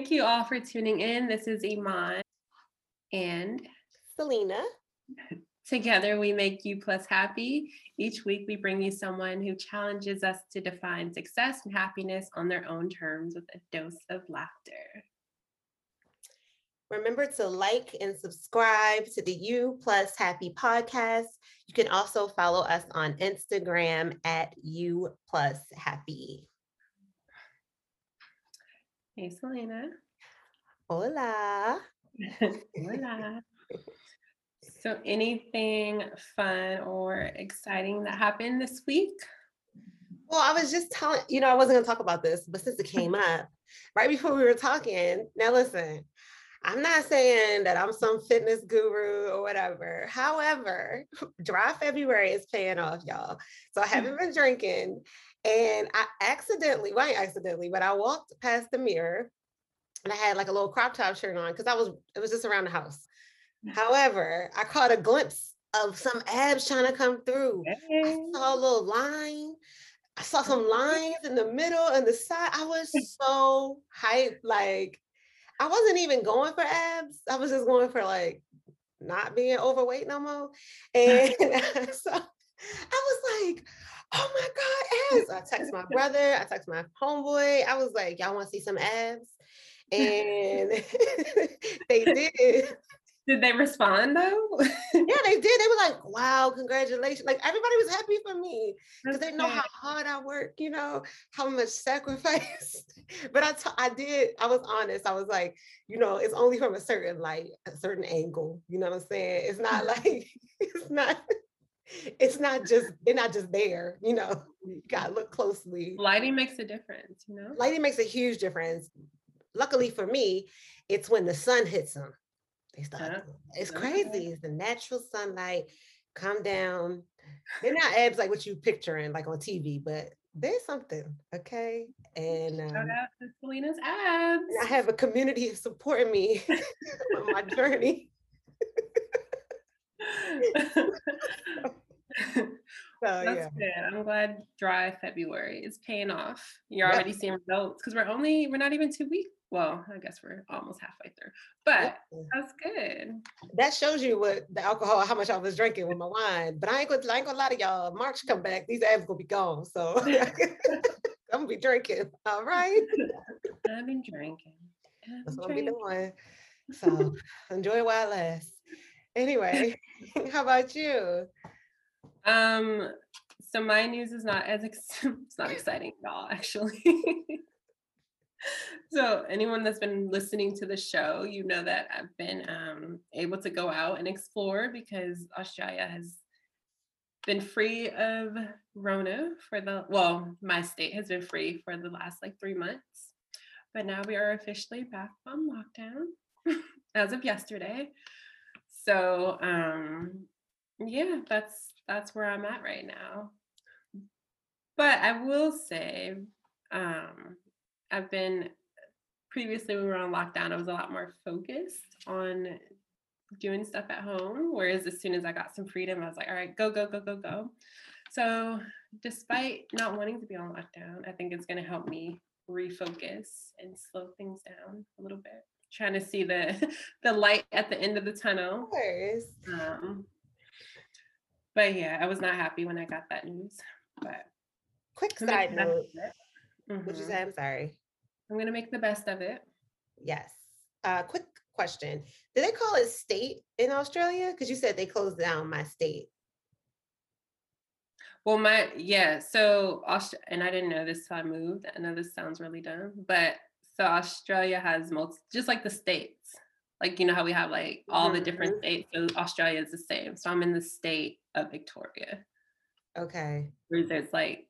Thank you all for tuning in. This is Iman and Selena. Together we make you plus happy. Each week we bring you someone who challenges us to define success and happiness on their own terms with a dose of laughter. Remember to like and subscribe to the You Plus Happy podcast. You can also follow us on Instagram at You Plus Happy. Hey, Selena. Hola. Hola. So, anything fun or exciting that happened this week? Well, I was just telling, you know, I wasn't going to talk about this, but since it came up right before we were talking, now listen, I'm not saying that I'm some fitness guru or whatever. However, dry February is paying off, y'all. So I haven't been drinking. And I accidentally, well, accidentally, but I walked past the mirror and I had like a little crop top shirt on because I was, it was just around the house. Mm. However, I caught a glimpse of some abs trying to come through. I saw a little line. I saw some lines in the middle and the side. I was so hyped. Like, I wasn't even going for abs. I was just going for like not being overweight no more. And so I was like, oh my God, abs. I text my brother, I text my homeboy. I was like, y'all want to see some abs? And they did. Did they respond though? yeah, they did. They were like, wow, congratulations. Like everybody was happy for me because they know how hard I work, you know, how much sacrifice. but I, t- I did, I was honest. I was like, you know, it's only from a certain like, a certain angle. You know what I'm saying? It's not mm. like, it's not, it's not just, they're not just there, you know, you gotta look closely. Lighting makes a difference, you know? Lighting makes a huge difference. Luckily for me, it's when the sun hits them they start. Yeah. It's crazy. It's the natural sunlight. Come down. They're not abs like what you picturing like on TV, but there's something. Okay. And um, shout out to Selena's abs. I have a community supporting me on my journey. so, That's yeah. good. I'm glad dry February is paying off. You're yep. already seeing results because we're only we're not even two weeks well, I guess we're almost halfway through, but that's good. That shows you what the alcohol, how much I was drinking with my wine. But I ain't gonna, I ain't gonna lie to y'all. March come back, these abs gonna be gone. So I'm gonna be drinking. All right. I've been drinking. I've that's what I'm be doing. So enjoy while it lasts. Anyway, how about you? Um, so my news is not as ex- it's not exciting at all, actually so anyone that's been listening to the show you know that i've been um, able to go out and explore because australia has been free of rona for the well my state has been free for the last like three months but now we are officially back on lockdown as of yesterday so um yeah that's that's where i'm at right now but i will say um I've been previously we were on lockdown, I was a lot more focused on doing stuff at home. Whereas as soon as I got some freedom, I was like, all right, go, go, go, go, go. So despite not wanting to be on lockdown, I think it's going to help me refocus and slow things down a little bit. Trying to see the the light at the end of the tunnel. Of course. Um, but yeah, I was not happy when I got that news. But quick side note. Mm-hmm. What you say? I'm sorry. I'm gonna make the best of it. Yes. Uh, quick question: Do they call it state in Australia? Because you said they closed down my state. Well, my yeah. So and I didn't know this till I moved. I know this sounds really dumb, but so Australia has most just like the states. Like you know how we have like all mm-hmm. the different mm-hmm. states. So Australia is the same. So I'm in the state of Victoria. Okay. Where there's like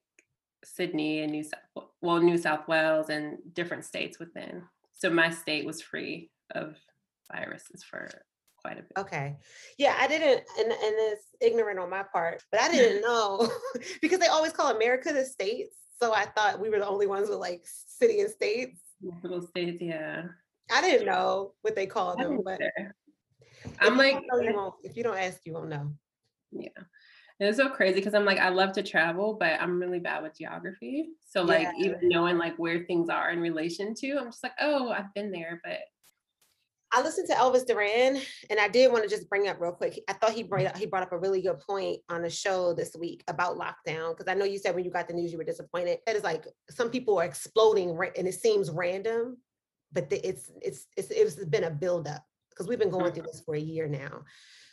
Sydney and New South well New South Wales and different states within. So my state was free of viruses for quite a bit. Okay. Yeah, I didn't and, and it's ignorant on my part, but I didn't know because they always call America the states. So I thought we were the only ones with like city and states. Little states, yeah. I didn't know what they call them, but I'm like you know, you if you don't ask, you won't know. Yeah. It's so crazy because I'm like, I love to travel, but I'm really bad with geography. So like Yeah. even knowing like where things are in relation to, I'm just like, oh, I've been there, but I listened to Elvis Duran, and I did want to just bring up real quick. I thought he brought up, he brought up a really good point on the show this week about lockdown because I know you said when you got the news you were disappointed. That is like some people are exploding, and it seems random, but it's it's it's it's been a buildup because we've been going through this for a year now.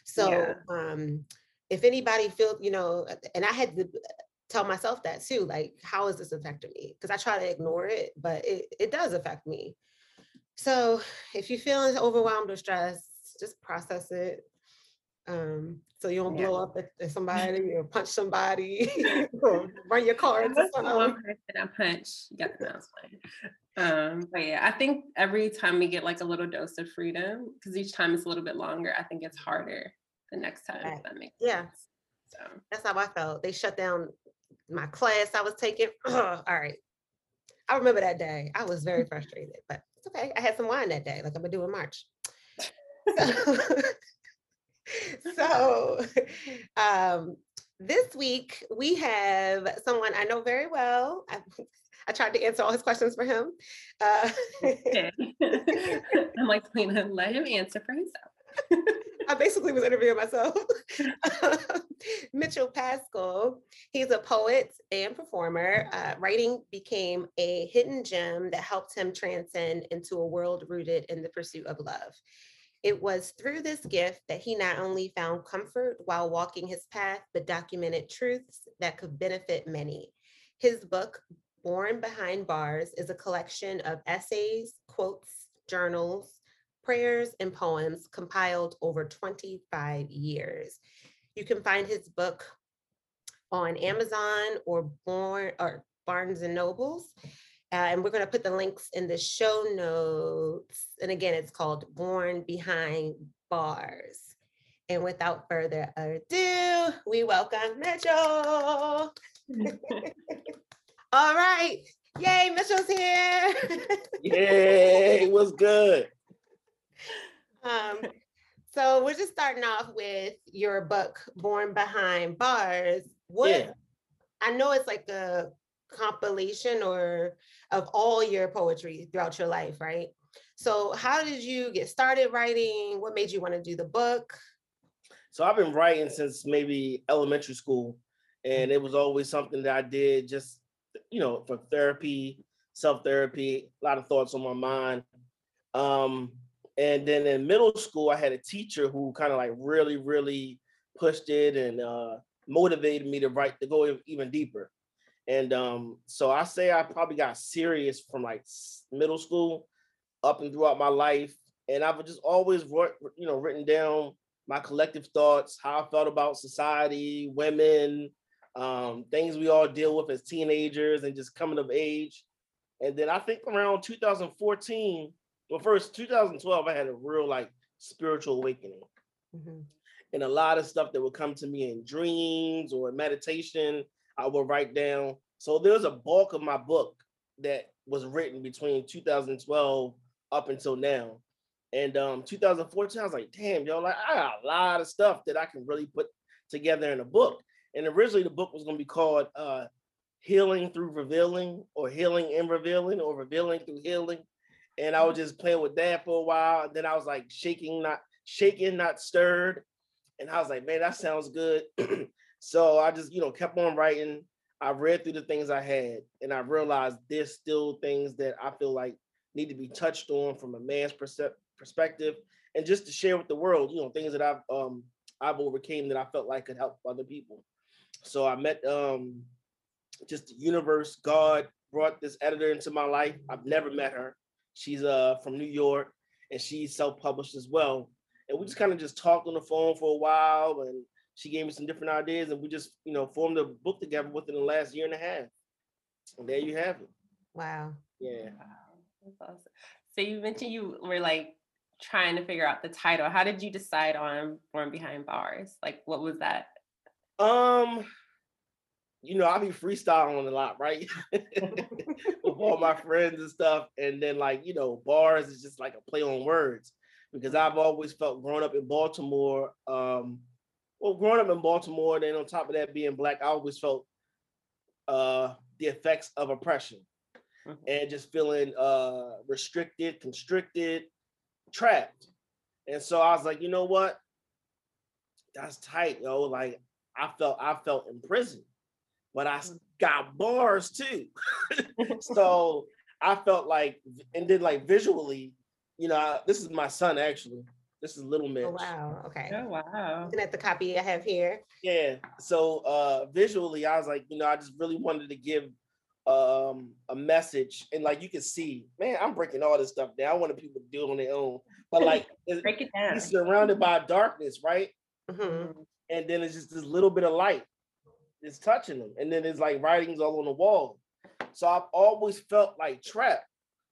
So Yeah. um, if anybody feel you know, and I had to tell myself that too, like how is this affecting me? Because I try to ignore it, but it it does affect me. So if you're feeling overwhelmed or stressed, just process it. Um, so you don't Yeah. blow up at, at somebody or punch somebody or run your car into That's the one someone. I punch. The mouse. Um, but yeah, I think every time we get like a little dose of freedom, because each time it's a little bit longer, I think it's harder the next time. Right. That makes Yeah. sense. So That's how I felt. They shut down my class I was taking. All right. I remember that day. I was very frustrated, but it's okay. I had some wine that day, like I'm gonna do in March. So, so um, this week we have someone I know very well. I, I tried to answer all his questions for him. Uh. I'm like, let him answer for himself. I basically was interviewing myself. Mitchell Pascal, he's a poet and performer. Uh, writing became a hidden gem that helped him transcend into a world rooted in the pursuit of love. It was through this gift that he not only found comfort while walking his path, but documented truths that could benefit many. His book, Born Behind Bars, is a collection of essays, quotes, journals, prayers and poems compiled over 25 years. You can find his book on Amazon or Born or Barnes and Nobles. Uh, and we're going to put the links in the show notes. And again, it's called Born Behind Bars. And without further ado, we welcome Mitchell. All right. Yay, Mitchell's here. Yay, what's good? Um, so we're just starting off with your book, Born Behind Bars. What Yeah. I know it's like a compilation or of all your poetry throughout your life, right? So how did you get started writing? What made you want to do the book? So I've been writing since maybe elementary school, and it was always something that I did just, you know, for therapy, self therapy, a lot of thoughts on my mind. Um, and then in middle school, I had a teacher who kind of like really, really pushed it and uh, motivated me to write to go even deeper. And um, so I say I probably got serious from like middle school up and throughout my life. And I've just always wrote, you know, written down my collective thoughts, how I felt about society, women, um, things we all deal with as teenagers and just coming of age. And then I think around 2014, well, first 2012, I had a real like spiritual awakening Mhm. and a lot of stuff that would come to me in dreams or in meditation, I would write down. So there's a bulk of my book that was written between 2012 up until now. And um 2014, I was like, damn, yo, like I got a lot of stuff that I can really put together in a book. And originally the book was gonna be called uh Healing Through Revealing or Healing and Revealing or Revealing Through Healing. And I was just playing with that for a while. And Then I was like shaking, not shaking, not stirred. And I was like, man, that sounds good. so I just, you know, kept on writing. I read through the things I had and I realized there's still things that I feel like need to be touched on from a man's perspective and just to share with the world, you know, things that I've um I've overcame that I felt like could help other people. So I met um just the universe, God brought this editor into my life. I've never met her. She's uh from New York and she's self-published as well. And we just kind of just talked on the phone for a while and she gave me some different ideas and we just, you know, formed a book together within the last year and a half. And there you have it. Wow. Yeah. Wow, that's awesome. So you mentioned you were like trying to figure out the title. How did you decide on Born Behind Bars? Like, what was that? Um, you know, I be freestyling a lot, right? With all my friends and stuff. And then like, you know, bars is just like a play on words because I've always felt growing up in Baltimore, um, well, growing up in Baltimore, then on top of that being black, I always felt uh the effects of oppression Mhm. and just feeling uh restricted, constricted, trapped. And so I was like, you know what? That's tight, yo. Like I felt I felt in prison, but I got bars too. so I felt like, and then like visually, you know, I- this is my son actually. This is little Mitch. Oh, wow. Okay. Oh wow. Looking at the copy I have here. Yeah. So uh visually, I was like, you know, I just really wanted to give um a message. And like you can see, man, I'm breaking all this stuff down. I wanted people to do it on their own. But like it- Break it down. he's surrounded by darkness, right? Mhm. Mhm. And then it's just this little bit of light that's touching them. And then there's like writings all on the wall. So I've always felt like trapped,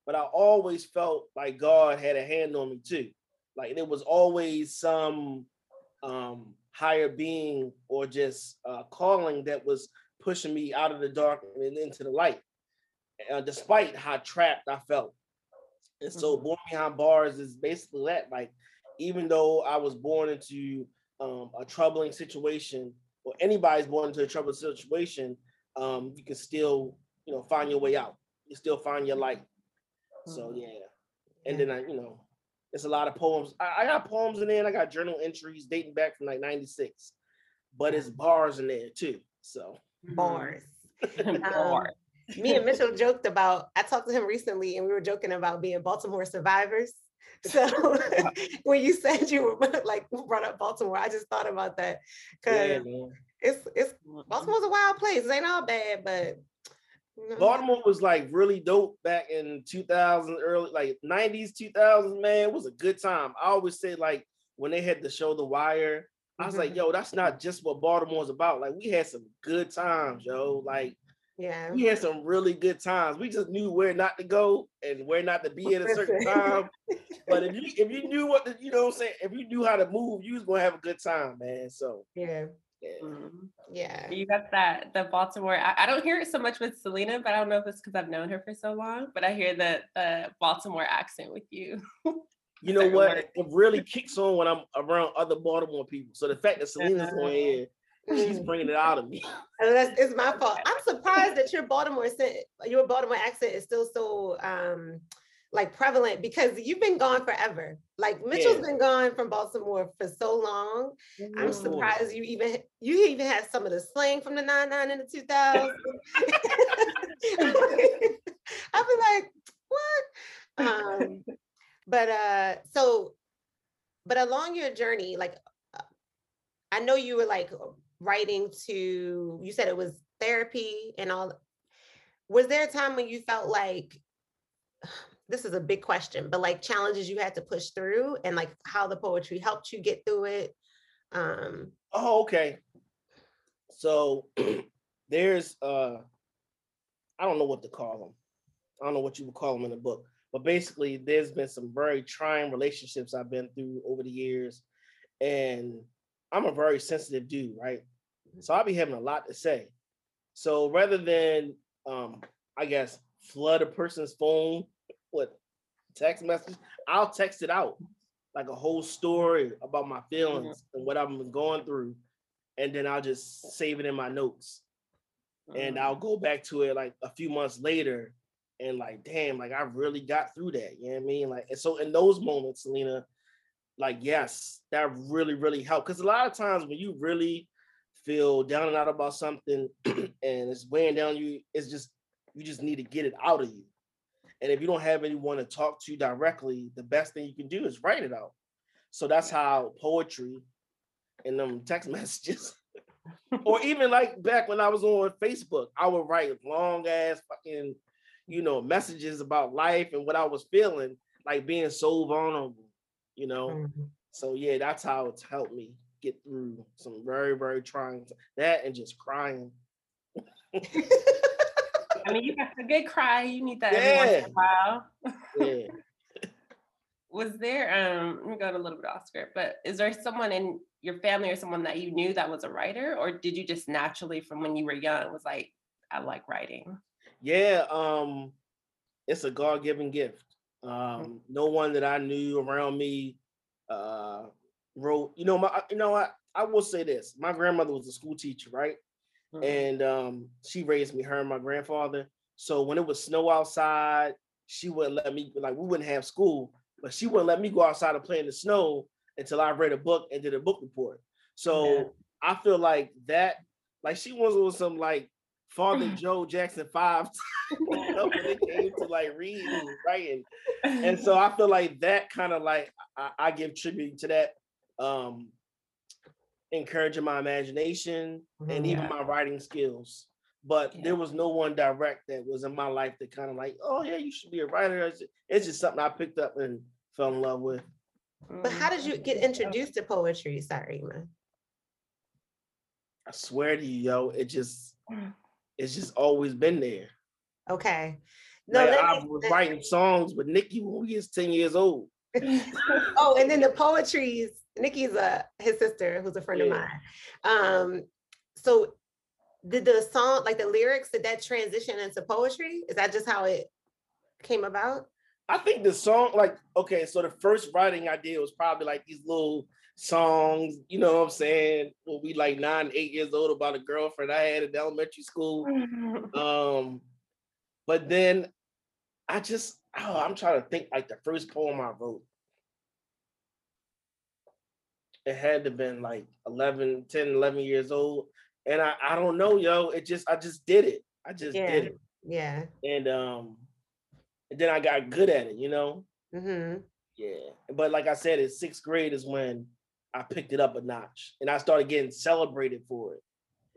but I always felt like God had a hand on me too. Like there was always some um higher being or just uh calling that was pushing me out of the dark and into the light, uh, despite how trapped I felt. And so born behind bars is basically that. Like, even though I was born into um, a troubling situation, or anybody's born into a troubled situation, um, you can still, you know, find your way out. You still find your light. So Mhm. yeah. And then I, you know, it's a lot of poems. I, I got poems in there and I got journal entries dating back from like 96. But it's bars in there too. So Bars. Bars. Me and Mitchell joked about, I talked to him recently and we were joking about being Baltimore survivors. So when you said you were like brought up Baltimore, I just thought about that. Cause yeah, it's it's mm, mm, mm. Baltimore's a wild place. It ain't all bad, but Baltimore was like really dope back in 2000, early like 90s, 2000s, man. It was a good time. I always say, like, when they had the show The Wire, I was like, Mhm. yo, that's not just what Baltimore's about. Like, we had some good times, yo. Like, yeah. we had some really good times. We just knew where not to go and where not to be at a certain time. But if you if you knew what to, you know what I'm saying, if you knew how to move, you was gonna have a good time, man. So Yeah. yeah. Mhm. Yeah. You got that the Baltimore. I, I don't hear it so much with Selena, but I don't know if it's because I've known her for so long. But I hear the the Baltimore accent with you. You know what? It, it really kicks on when I'm around other Baltimore people. So the fact that Selena's Uh-huh. on here, she's Mm. bringing it out of me. And that's it's my fault. I'm surprised that your Baltimore accent, your Baltimore accent is still so um like prevalent because you've been gone forever. Like Mitchell's Yeah. been gone from Baltimore for so long. I'm surprised you even you even had some of the slang from the 99 and the 2000s. I'll be like, what? Um, but uh, so, but along your journey, like, uh, I know you were like writing to. You said it was therapy and all. Was there a time when you felt like this is a big question, but like challenges you had to push through, and like how the poetry helped you get through it? Um, Oh, okay. So there's uh I don't know what to call them. I don't know what you would call them in the book, but basically there's been some very trying relationships I've been through over the years. And I'm a very sensitive dude, right? Mm-hmm. So I'll be having a lot to say. So rather than um, I guess flood a person's phone with text message, I'll text it out like a whole story about my mm-hmm. feelings and what I've been going through. And then I'll just save it in my notes. And mm-hmm. I'll go back to it like a few months later and like, damn, like I really got through that. You know what I mean? Like, and so in those moments, Selena, like, yes, that really, really helped. Cause a lot of times when you really feel down and out about something and it's weighing down you, it's just, you just need to get it out of you. And if you don't have anyone to talk to directly, the best thing you can do is write it out. So that's how poetry and them text messages, or even like back when I was on Facebook, I would write long ass fucking, you know, messages about life and what I was feeling, like being so vulnerable, you know. mhm. So yeah, that's how it's helped me get through some very, very trying t- that and just crying. I mean, you got a good cry. You need that every once in a while. Yeah. Was there? Um, let me go a little bit off script. But is there someone in your family or someone that you knew that was a writer, or did you just naturally, from when you were young, was like, I like writing? Yeah, um, it's a God-given gift. Um, no one that I knew around me uh wrote, you know, my you know I, I will say this. My grandmother was a school teacher, right? Mhm. And um, she raised me, her and my grandfather. So when it was snow outside, she wouldn't let me like we wouldn't have school, but she wouldn't let me go outside and play in the snow until I read a book and did a book report. So Yeah. I feel like that, like she was on some like Father Joe Jackson five, you when it came to like reading and writing. And so I feel like that kind of like I, I give tribute to that, um, encouraging my imagination and Mhm. even my writing skills. But Yeah. there was no one direct that was in my life that kind of like, oh yeah, you should be a writer. It's, it's just something I picked up and fell in love with. But how did you get introduced to poetry? Sorry, man. I swear to you, yo, it just it's just always been there. Okay. No, Like, I was writing songs with Nikki when we was 10 years old. oh, and then the poetry's Nikki's uh his sister who's a friend of mine. Um, so did the song like the lyrics did that transition into poetry? Is that just how it came about? I think the song, like, okay, so the first writing I did was probably like these little songs, you know what I'm saying? When we like nine, eight years old about a girlfriend I had in elementary school. Um, but then I just, oh, I'm trying to think like the first poem I wrote. It had to have been like 11, 10, 11 years old. And I, I don't know, yo. It just, I just did it. I just Yeah. did it. Yeah. And um, and then I got good at it, you know? Mm-hmm. Yeah. But like I said, in sixth grade is when I picked it up a notch and I started getting celebrated for it.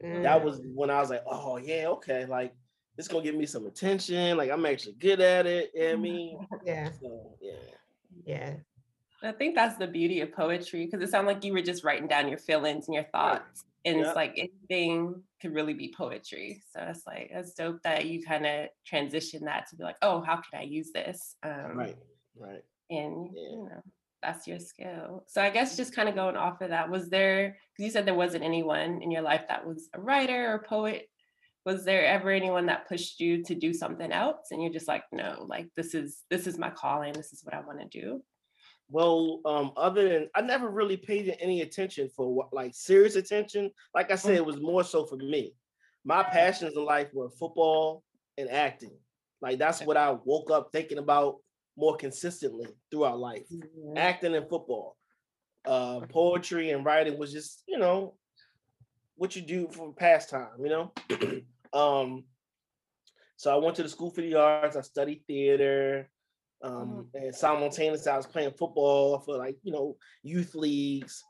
Mm. That was when I was like, oh yeah, okay, like it's gonna give me some attention. Like I'm actually good at it. You know what I mean? yeah, So yeah. yeah. I think that's the beauty of poetry because it sounded like you were just writing down your feelings and your thoughts. And Yeah. it's like anything could really be poetry. So it's like, it's dope that you kind of transition that to be like, oh, how can I use this? Um, Right, right. And, Yeah. you know, that's your skill. So I guess just kind of going off of that, was there, because you said there wasn't anyone in your life that was a writer or poet. Was there ever anyone that pushed you to do something else? And you're just like, no, like this is this is my calling. This is what I want to do. Well, um, other than I never really paid any attention for what like serious attention. Like I said, it was more so for me. My passions in life were football and acting. Like that's what I woke up thinking about more consistently throughout life. Acting and football. Uh poetry and writing was just, you know, what you do for pastime, you know? um so I went to the school for the arts, I studied theater, um, and simultaneously I was playing football for like you know youth leagues,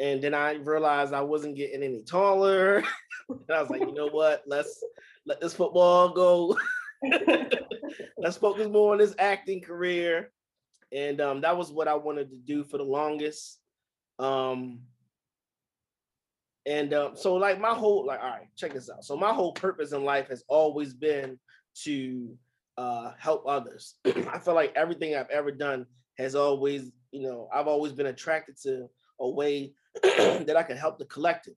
and then I realized I wasn't getting any taller, and I was like, you know what, let's let this football go. let's focus more on this acting career, and um, that was what I wanted to do for the longest. Um, and um, so like my whole like all right, check this out. So my whole purpose in life has always been to uh, help others. I feel like everything I've ever done has always, you know, I've always been attracted to a way that I can help the collective.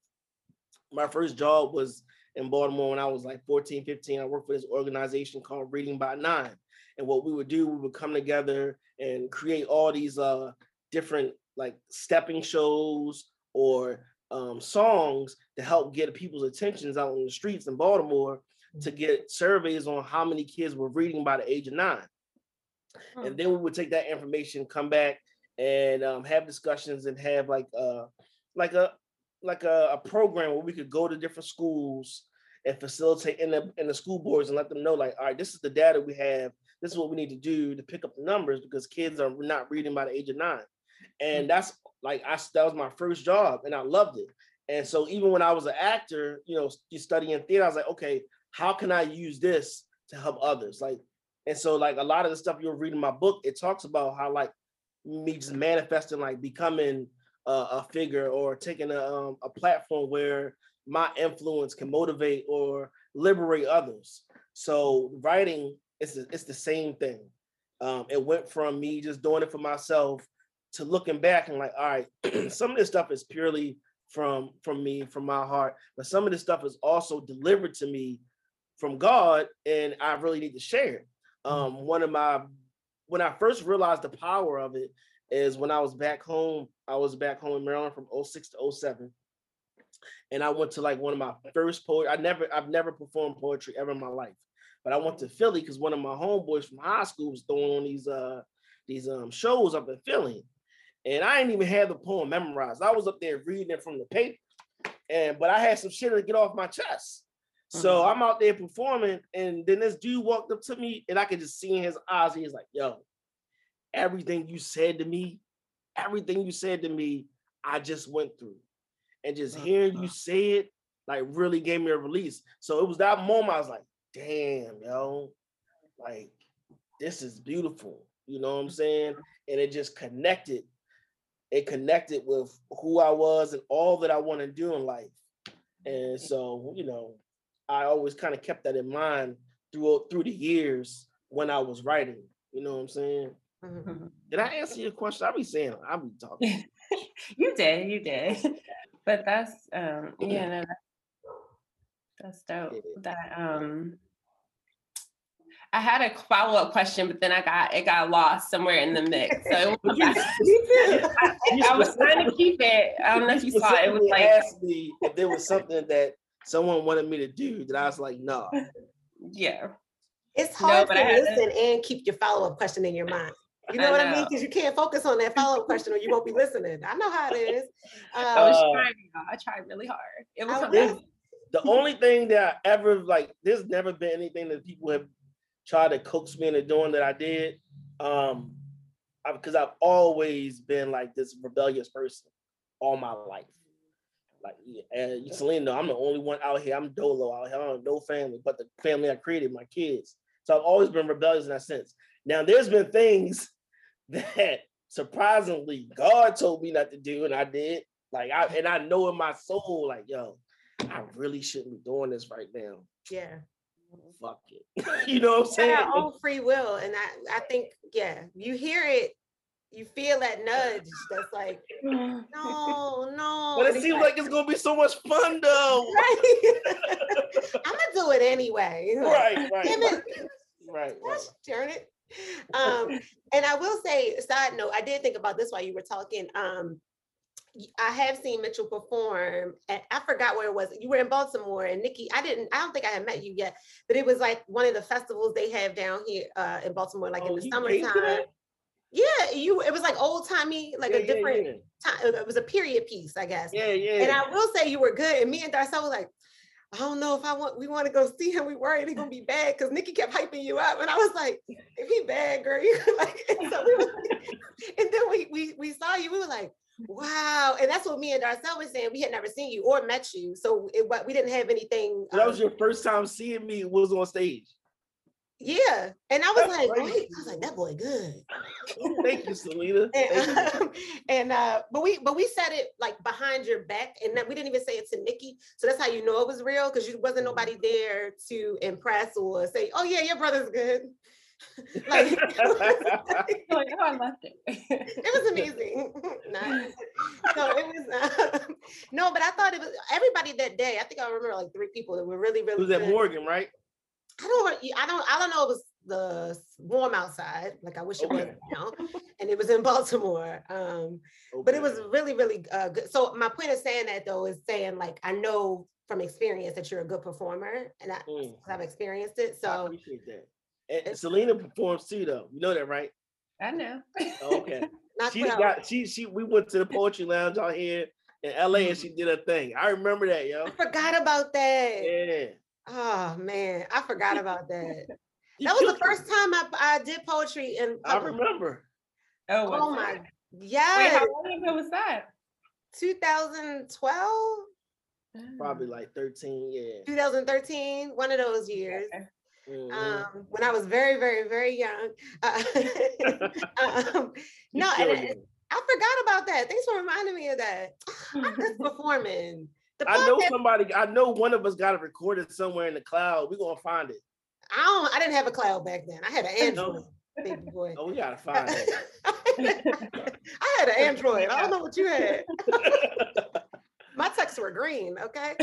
My first job was in Baltimore when I was like 14, 15. I worked for this organization called Reading by Nine. And what we would do, we would come together and create all these uh, different like stepping shows or um, songs to help get people's attentions out in the streets in Baltimore to get surveys on how many kids were reading by the age of nine. And then we would take that information, come back and um, have discussions and have like uh like a like a, a program where we could go to different schools and facilitate in the in the school boards and let them know like all right this is the data we have. This is what we need to do to pick up the numbers because kids are not reading by the age of nine. And that's like I that was my first job and I loved it. And so even when I was an actor you know studying theater I was like okay how can I use this to help others? Like and so like a lot of the stuff you're reading in my book it talks about how like me just manifesting like becoming a, a figure or taking a, um, a platform where my influence can motivate or liberate others. So writing it's the, it's the same thing. Um, it went from me just doing it for myself to looking back and like all right some of this stuff is purely from from me from my heart but some of this stuff is also delivered to me from god and i really need to share it. Um, one of my when I first realized the power of it, is when I was back home. I was back home in Maryland from 06 to 07. And I went to like one of my first poetry. I never, I've never performed poetry ever in my life. But I went to Philly because one of my homeboys from high school was throwing on these uh these um shows up in Philly. And I didn't even have the poem memorized. I was up there reading it from the paper. And but I had some shit to get off my chest. So Mhm. I'm out there performing, and then this dude walked up to me, and I could just see in his eyes, he was like, Yo, everything you said to me, everything you said to me, I just went through. And just hearing you say it, like really gave me a release. So it was that moment I was like, damn, yo, like this is beautiful. You know what I'm saying? And it just connected. It connected with who I was and all that I want to do in life. And so, you know, I always kind of kept that in mind through through the years when I was writing. You know what I'm saying? Mhm. Did I answer your question? I'll be saying I'll be talking. you did, you did. But that's um yeah, no, that- that's dope. That um I had a follow-up question, but then I got it got lost somewhere in the mix. So it But was you- back. you I was trying to keep it. I don't know if you saw it. It was like asked me if there was something that someone wanted me to do that I was like, no. yeah. It's hard but to I had listen and keep your follow-up question in your mind. You know I what I mean? Because you can't focus on that follow-up question or you won't be listening. I know how it is. I was Um, Uh, trying, y'all. I tried really hard. It was I the only thing that I ever like, there's never been anything that people have tried to coax me into doing that I did. Um, because I've always been like this rebellious person all my life. Like, and you Selena, I'm the only one out here. I'm dolo out here. I don't have no family, but the family I created, my kids. So I've always been rebellious in that sense. Now, there's been things that surprisingly God told me not to do, and I did. Like, I and I know in my soul, like, yo, I really shouldn't be doing this right now. yeah. Fuck it. you know what I'm saying? have our own free will. And I, I think, yeah, you hear it, you feel that nudge that's like, no, no. But it seems like it's gonna be so much fun though. right. I'm gonna do it anyway. Right, right, Damn right, it. right, Gosh, right. darn it. Um, and I will say, side note, I did think about this while you were talking. Um, I have seen Mitchell perform, I forgot where it was. You were in Baltimore, and Nikki, I didn't, I don't think I had met you yet, but it was like one of the festivals they have down here uh, in Baltimore, like Oh, in the you came to summertime. Yeah, you. It was like old timey, like Yeah, a yeah, different yeah. time. It was a period piece, I guess. Yeah, yeah. And I will say you were good. And me and Darcel was like, I don't know if I want we want to go see him. We worried he gonna be bad because Nikki kept hyping you up. And I was like, if he bad, girl, you like and so we were, and then we we we saw you, we were like, wow. And that's what me and Darcel was saying. We had never seen you or met you. So it we didn't have anything. So that was um, your first time seeing me was on stage. Yeah. And I was That's like, crazy. wait, I was like, that boy good. Thank you, Selena. Thank you. And, and uh, but we but we said it like behind your back, and that we didn't even say it to Nikki. So that's how you know it was real because you wasn't nobody there to impress or say, "Oh yeah, your brother's good." like it like, oh, I loved it. it was amazing. nice. So it was um, no, but I thought it was everybody that day. I think I remember like three people that were really It really was at. Morgan, right? I don't, re- I don't, I don't know. It was the warm outside, like I wish it was Okay. now, and it was in Baltimore. Um, but it was really, really uh, good. So my point of saying that though is saying like I know from experience that you're a good performer, and I, Mm, I've experienced it. So I appreciate that. And Selena performs too, though. You know that, right? I know. Okay. not she got she she we went to the poetry lounge out here in LA and she did a thing. I remember that, yo. I forgot about that. Yeah. Oh man, I forgot about that. That was the first time I, I did poetry in I remember. Oh, Oh my, Wait, yes, how long ago was that? 2012, Probably like 13, yeah. 2013, one of those years. Okay. Mhm. um, when I was very, very, very young. Uh, um, no, I. I forgot about that. Thanks for reminding me of that. I miss performing. I know somebody, I know one of us got it recorded somewhere in the cloud. We're gonna find it. I don't. I didn't have a cloud back then. I had an Android, baby boy. Oh, we gotta find it. I had an Android. I don't know what you had. My texts were green, okay?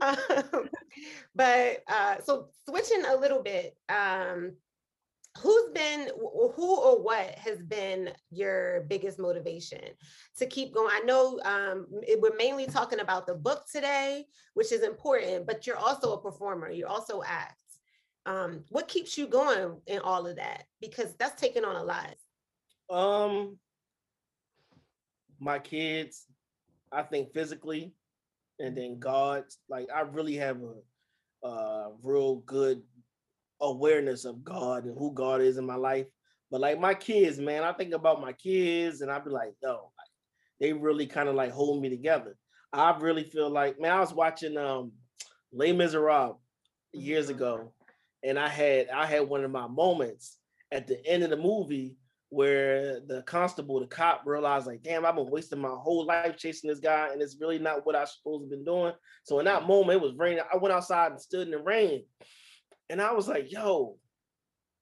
Um, but uh, so switching a little bit, um, who's been who or what has been your biggest motivation to keep going? I know um, we're mainly talking about the book today which is important but you're also a performer you also act. Um, what keeps you going in all of that? Because that's taking on a lot. Um my kids i think physically and then god like i really have a, a real good awareness of God and who God is in my life. But like my kids, man, I think about my kids and I'd be like, yo, like, they really kind of like hold me together. I really feel like, man, I was watching um Les Miserables years mm-hmm. ago, and I had I had one of my moments at the end of the movie where the constable, the cop, realized like, damn, I've been wasting my whole life chasing this guy, and it's really not what I supposed to been doing. So in that moment, it was raining. I went outside and stood in the rain, and I was like, yo,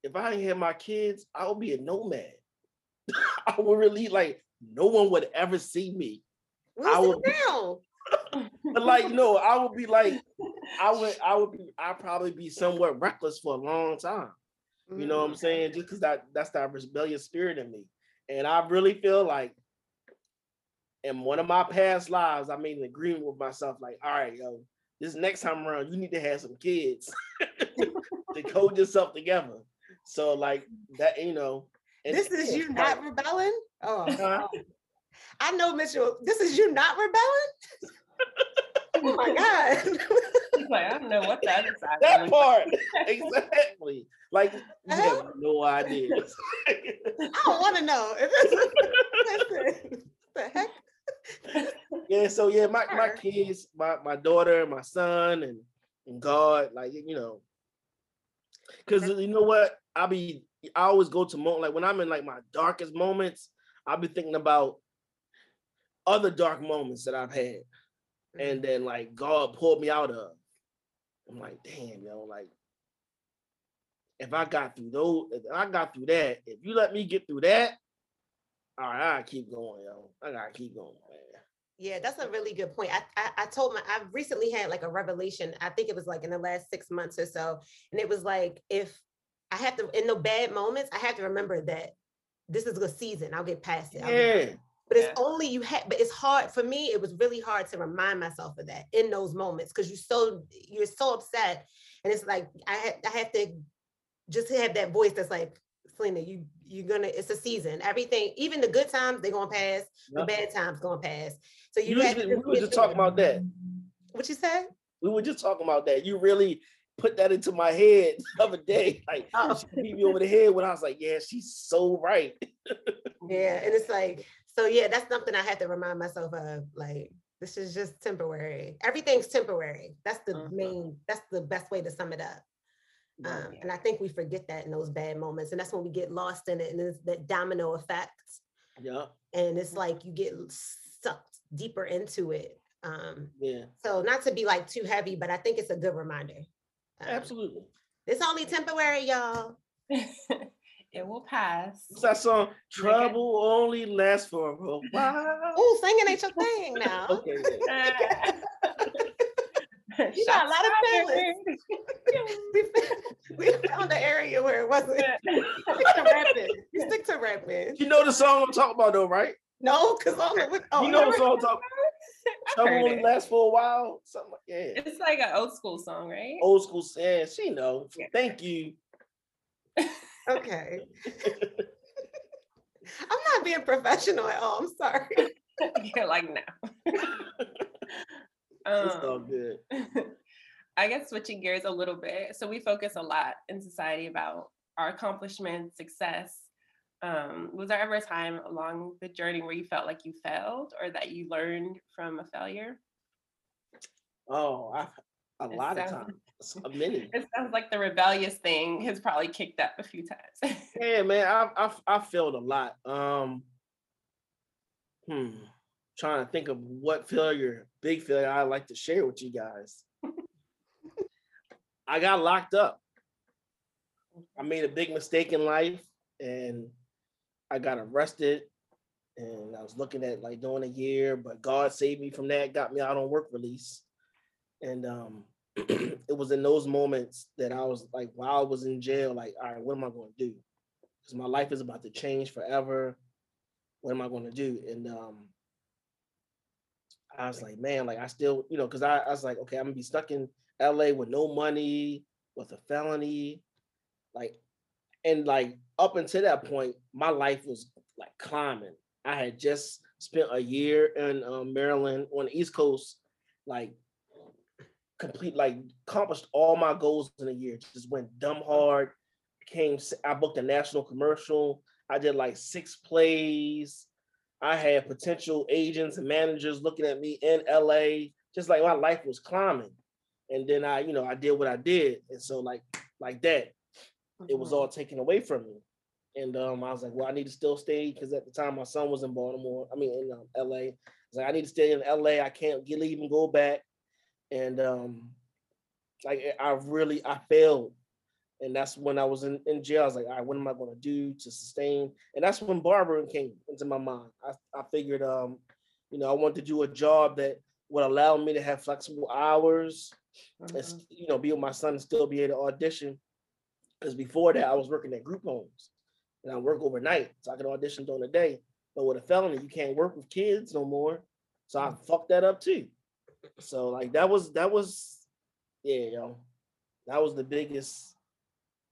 if I didn't have my kids, I would be a nomad. I would really like no one would ever see me. Where's I would but like know, I would be like, I would, I would be, I'd probably be somewhat reckless for a long time. You know what I'm mm. saying? Just because that that's that rebellious spirit in me. And I really feel like in one of my past lives, I made an agreement with myself, like, all right, yo, this next time around, you need to have some kids to code yourself together. So like that, you know. And, this is you not rebelling. Oh, uh-huh. I know, Mitchell. This is you not rebelling. oh my god. like, I don't know what that is. That part, exactly. Like you uh-huh. have no idea. I don't want to know. the heck? yeah, so yeah, my, my kids, my, my daughter, my son, and, and God, like you know, because you know what, I be I always go to moment like when I'm in like my darkest moments, I'll be thinking about other dark moments that I've had, and mm-hmm. then like God pulled me out of. I'm like, damn, yo, like if I got through those, if I got through that, if you let me get through that, all right, I gotta keep going, yo. I gotta keep going, man. Yeah, that's a really good point. I, I, I told my I recently had like a revelation. I think it was like in the last six months or so, and it was like if I have to in the bad moments, I have to remember that this is a season. I'll get past it. Yeah. But it's only you have. But it's hard for me. It was really hard to remind myself of that in those moments because you're so you're so upset, and it's like I have I have to just have that voice that's like Selena, you you're gonna it's a season. Everything, even the good times, they're gonna pass. The bad times gonna pass. So you, you we were just talking about that. What you said? We were just talking about that. You really put that into my head the other day. Like oh. she beat me over the head when I was like, yeah, she's so right. yeah, and it's like, so yeah, that's something I had to remind myself of. Like, this is just temporary. Everything's temporary. That's the uh-huh. main, that's the best way to sum it up. Um, and I think we forget that in those bad moments. And that's when we get lost in it. And it's that domino effect. Yeah. And it's like you get sucked deeper into it. Um, yeah. So not to be like too heavy, but I think it's a good reminder. Um, Absolutely. It's only temporary, y'all. it will pass. What's that song? Trouble only lasts for a while. Oh, singing ain't your thing now. okay. you got a lot of feelings. we, we found the area where it wasn't. stick to rapping. You stick to rapping. You know the song I'm talking about though, right? No, because I'm like, oh, you know the song I'm talking about. only lasts for a while. Something like yeah. It's like an old school song, right? Old school, yeah. She knows. Yeah. Thank you. okay. I'm not being professional at all. I'm sorry. You're like no. Um, it's all good. I guess switching gears a little bit. So we focus a lot in society about our accomplishments, success. Um, was there ever a time along the journey where you felt like you failed or that you learned from a failure? Oh, I, a it lot sounds, of times, a many. It sounds like the rebellious thing has probably kicked up a few times. yeah, man, I, I I failed a lot. Um, hmm trying to think of what failure, big failure I like to share with you guys. I got locked up. I made a big mistake in life and I got arrested and I was looking at like doing a year, but God saved me from that, got me out on work release. And um it was in those moments that I was like, while I was in jail, like, all right, what am I going to do? Because my life is about to change forever. What am I going to do? And um, I was like, man, like I still, you know, because I, I was like, okay, I'm gonna be stuck in LA with no money, with a felony, like, and like up until that point, my life was like climbing. I had just spent a year in um, Maryland on the East Coast, like complete, like accomplished all my goals in a year. Just went dumb hard. Came, I booked a national commercial. I did like six plays. I had potential agents and managers looking at me in LA, just like my life was climbing. And then I, you know, I did what I did. And so like like that, it was Mhm. all taken away from me. And um, I was like, well, I need to still stay because at the time my son was in Baltimore. I mean, in um, LA. I was like, I need to stay in LA. I can't get leave and go back. And um, like I really I failed. And that's when I was in, in jail. I was like, all right, what am I going to do to sustain? And that's when barbering came into my mind. I, I figured, um, you know, I wanted to do a job that would allow me to have flexible hours, and Mhm. s- you know, be with my son and still be able to audition. Because before that, I was working at group homes, and I work overnight, so I could audition during the day. But with a felony, you can't work with kids no more. So I fucked that up too. So like that was that was, yeah, yo, that was the biggest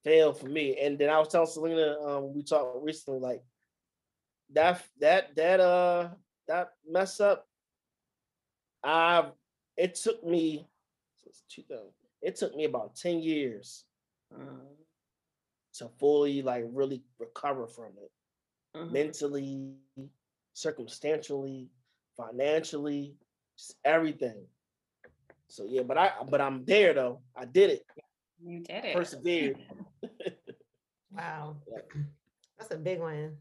fail for me. And then I was telling Selena, um, we talked recently, like that that that uh that mess up. I it took me since 2000, it took me about 10 years Mhm. to fully like really recover from it Mhm. mentally, circumstantially, financially, just everything. So yeah, but I but I'm there though. I did it. You did it. Persevered. Wow. That's a big one.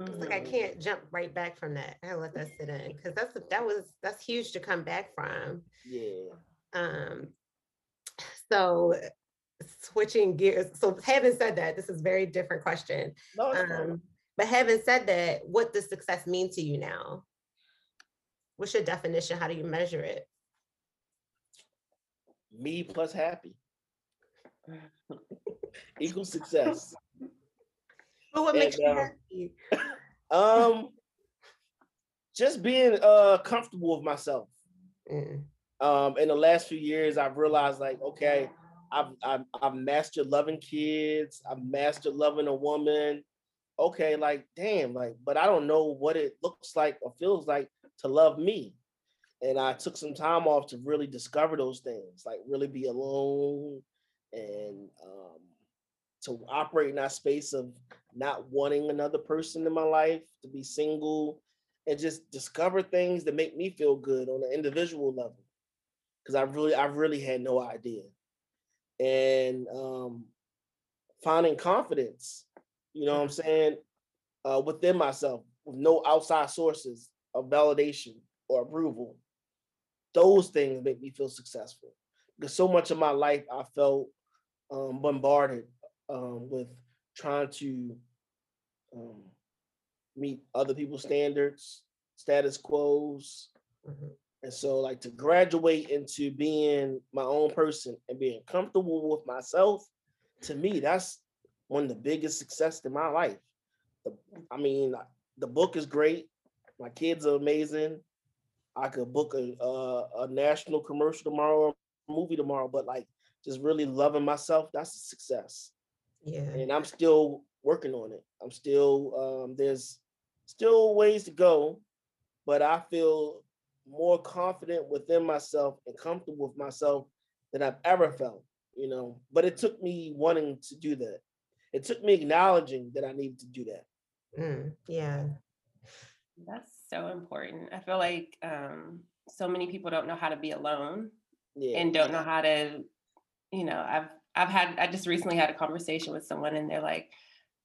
It's like I Mhm. can't jump right back from that. I let that sit in because that's that was that's huge to come back from. Yeah. Um, so switching gears. So having said that, this is a very different question. No, it's fine. Um, but having said that, what does success mean to you now? What's your definition? How do you measure it? me plus happy equals success. But what makes you uh, happy? Um, just being uh comfortable with myself. Mm, Um, in the last few years, I've realized like, okay, I've I've, I've mastered loving kids. I've mastered loving a woman. Okay, like damn, like, but I don't know what it looks like or feels like to love me. And I took some time off to really discover those things, like really be alone and um, to operate in that space of not wanting another person in my life, to be single, and just discover things that make me feel good on an individual level. Because I really, I really had no idea. And um, finding confidence, you know what I'm saying, uh, within myself with no outside sources of validation or approval. Those things make me feel successful. Because so much of my life I felt um, bombarded um, with trying to um, meet other people's standards, status quos. mhm. And so, like, to graduate into being my own person and being comfortable with myself, to me, that's one of the biggest success in my life. The, I mean, the book is great. My kids are amazing. I could book a, a, a national commercial tomorrow, a movie tomorrow, but like, just really loving myself, that's a success Yeah. and I'm still working on it. I'm still um, there's still ways to go, but I feel more confident within myself and comfortable with myself than I've ever felt. You know, but it took me wanting to do that. It took me acknowledging that I needed to do that. Mm, yeah. That's so important. I feel like um, so many people don't know how to be alone Yeah. and don't know how to, you know, I've I've had I just recently had a conversation with someone and they're like,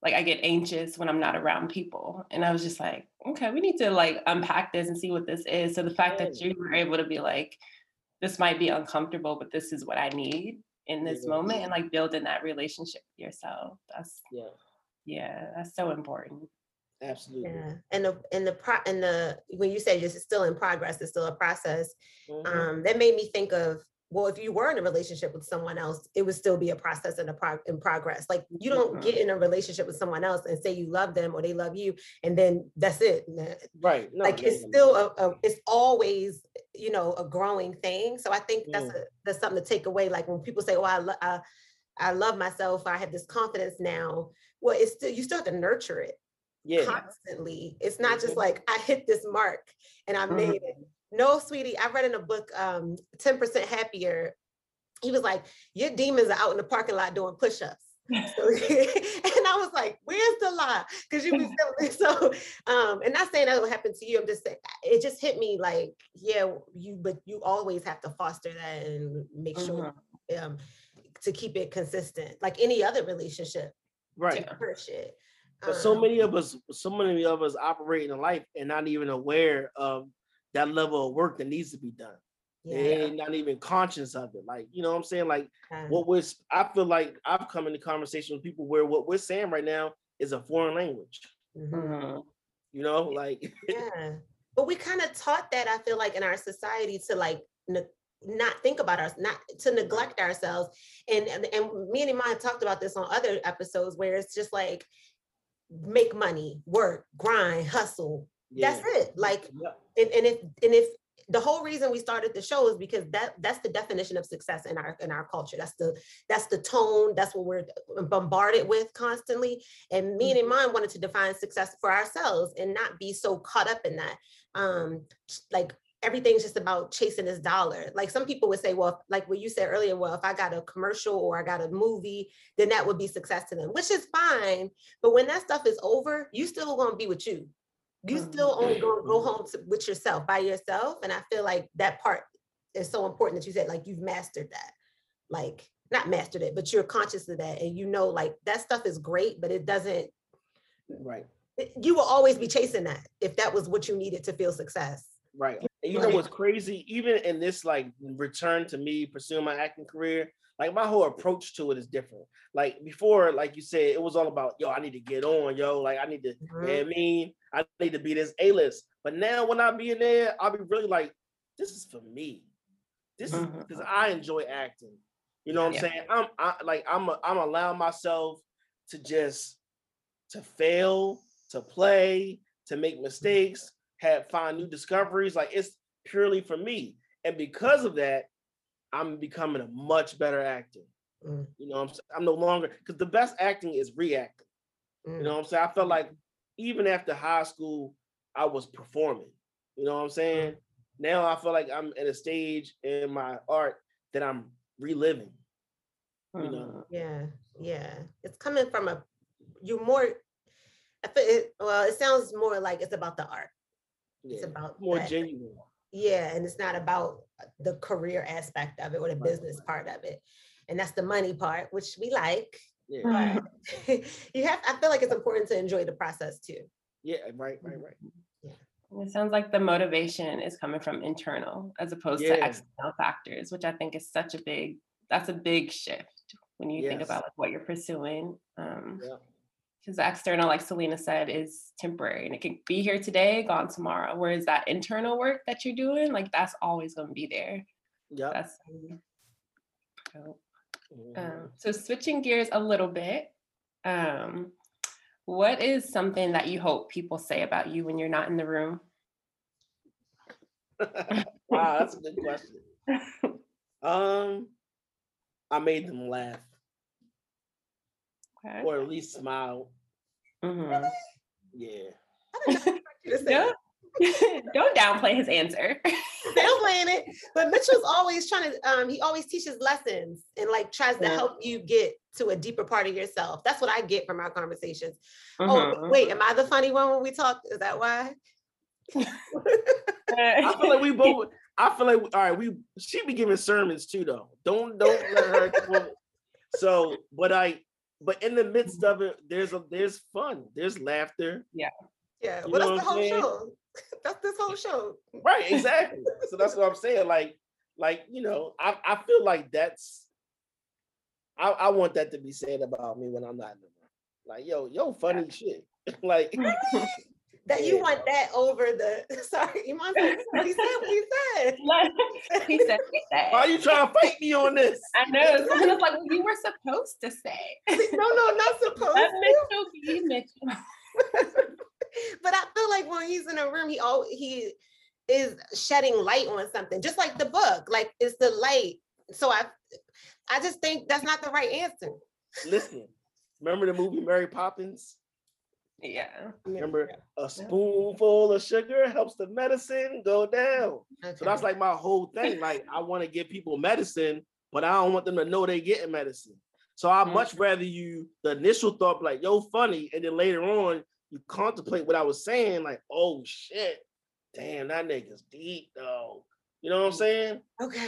like I get anxious when I'm not around people. And I was just like, okay, we need to like unpack this and see what this is. So the fact that you were able to be like, this might be uncomfortable, but this is what I need in this Yeah. moment and like building that relationship with yourself. That's yeah, yeah, that's so important. absolutely. Yeah. And the and the pro and the when you say this is still in progress, it's still a process. Mhm. Um, that made me think of well, if you were in a relationship with someone else, it would still be a process and a pro- in progress. Like you don't Mhm. get in a relationship with someone else and say you love them or they love you, and then that's it. Right. No, like no, it's no, still a, a it's always you know a growing thing. So I think that's Mm. a, that's something to take away. Like when people say, "Oh, I, lo- I I love myself. I have this confidence now." Well, it's still you still have to nurture it yeah. constantly. It's not just Mhm. like I hit this mark and I made it. No, sweetie, I read in a book, um, 10% happier. He was like, Your demons are out in the parking lot doing push-ups. So, and I was like, Where's the lie? Because you be feeling so um, and not saying that will happen to you. I'm just saying it just hit me like, yeah, you but you always have to foster that and make sure um to keep it consistent, like any other relationship. Right. For shit. But so Um, many of us, so many of us operate in life and not even aware of that level of work that needs to be done. yeah, And not even conscious of it. Like, you know what I'm saying? Like um, what we're s- I feel like I've come into conversation with people where what we're saying right now is a foreign language. mhm. Mhm. You know, like yeah but we kind of taught that i feel like in our society to like ne- not think about us not to neglect ourselves and and, and me and Iman talked about this on other episodes where it's just like make money work grind hustle that's it like Yep. and, and if and if the whole reason we started the show is because that that's the definition of success in our in our culture. That's the that's the tone that's what we're bombarded with constantly. And me and Iman wanted to define success for ourselves and not be so caught up in that. Um like everything's just about chasing this dollar. Like some people would say well like what you said earlier well if i got a commercial or i got a movie then that would be success to them which is fine. But when that stuff is over you still gonna be with you you Mhm. still only gonna go home to, with yourself by yourself and i feel like that part is so important that you said like you've mastered that like not mastered it but you're conscious of that and you know like that stuff is great but it doesn't Right. it- you will always be chasing that if that was what you needed to feel success Right. And you know what's crazy? Even in this like return to me pursuing my acting career, like my whole approach to it is different. Like before, like you said, it was all about yo, I need to get on, yo. Like I need to, you know mm-hmm. what I mean, I need to be this A-list. But now when I be in there, I'll be really like, this is for me. This is mm-hmm. because I enjoy acting. You know what Yeah. I'm saying? I'm I, like I'm a, I'm allowing myself to just to fail, to play, to make mistakes, have find new discoveries. Like it's purely for me. And because of that, I'm becoming a much better actor. Mm. You know, what I'm s- I'm no longer because the best acting is reacting. Mm. You know what I'm saying? I felt like even after high school, I was performing. You know what I'm saying? Now I feel like I'm at a stage in my art that I'm reliving. You know. Yeah, yeah. It's coming from a you're more I feel it well, it sounds more like it's about the art. It's about more that. genuine. Yeah, and it's not about the career aspect of it or the Right, business part of it. And that's the money part, which we like. Yeah, But you have I feel like it's important to enjoy the process too. yeah, right, right, right. It sounds like the motivation is coming from internal as opposed to external factors, which I think is such a big, that's a big shift when you think about like what you're pursuing. Um, Yeah. Because the external, like Selena said, is temporary and it can be here today, gone tomorrow. Whereas that internal work that you're doing, like that's always going to be there. Yep. That's so, Mhm. um, so switching gears a little bit. Um, what is something that you hope people say about you when you're not in the room? wow, that's a good question. Um, I made them laugh Okay. or at least smile. Mhm. Yeah. I did not expect to say Yeah. that. Don't downplay his answer. Still playing it. But Mitchell's always trying to um he always teaches lessons and like tries to Yeah. help you get to a deeper part of yourself. That's what I get from our conversations. Oh, Mhm. wait, am I the funny one when we talk? Is that why? I feel like we both. I feel like all right. We she be giving sermons too, though. Don't don't let her. so, but I. But in the midst of it, there's a there's fun. There's laughter. Yeah. You Well, that's what the whole saying? show. That's this whole show. Right. Exactly. so that's what I'm saying. Like like you know, I I feel like that's. I I want that to be said about me when I'm not in the room. Like yo yo funny shit. like that you Yeah. want that over the sorry, Iman said what he said, what he said. he said that. Why are you trying to fight me on this? I know. Someone was like, well, you were supposed to say. No, no, not supposed Let to. Mitchell be Mitchell. but I feel like when he's in a room, he all he is shedding light on something, just like the book. Like it's the light. So I I just think that's not the right answer. Listen, remember the movie Mary Poppins? Yeah. Remember a spoonful of sugar helps the medicine go down. So that's like my whole thing. Like I want to give people medicine, but I don't want them to know they're getting medicine. So I mm. much rather you the initial thought be like, yo, funny, and then later on you contemplate what I was saying, like, oh shit, damn, that nigga's deep though. You know what I'm mm. saying? okay.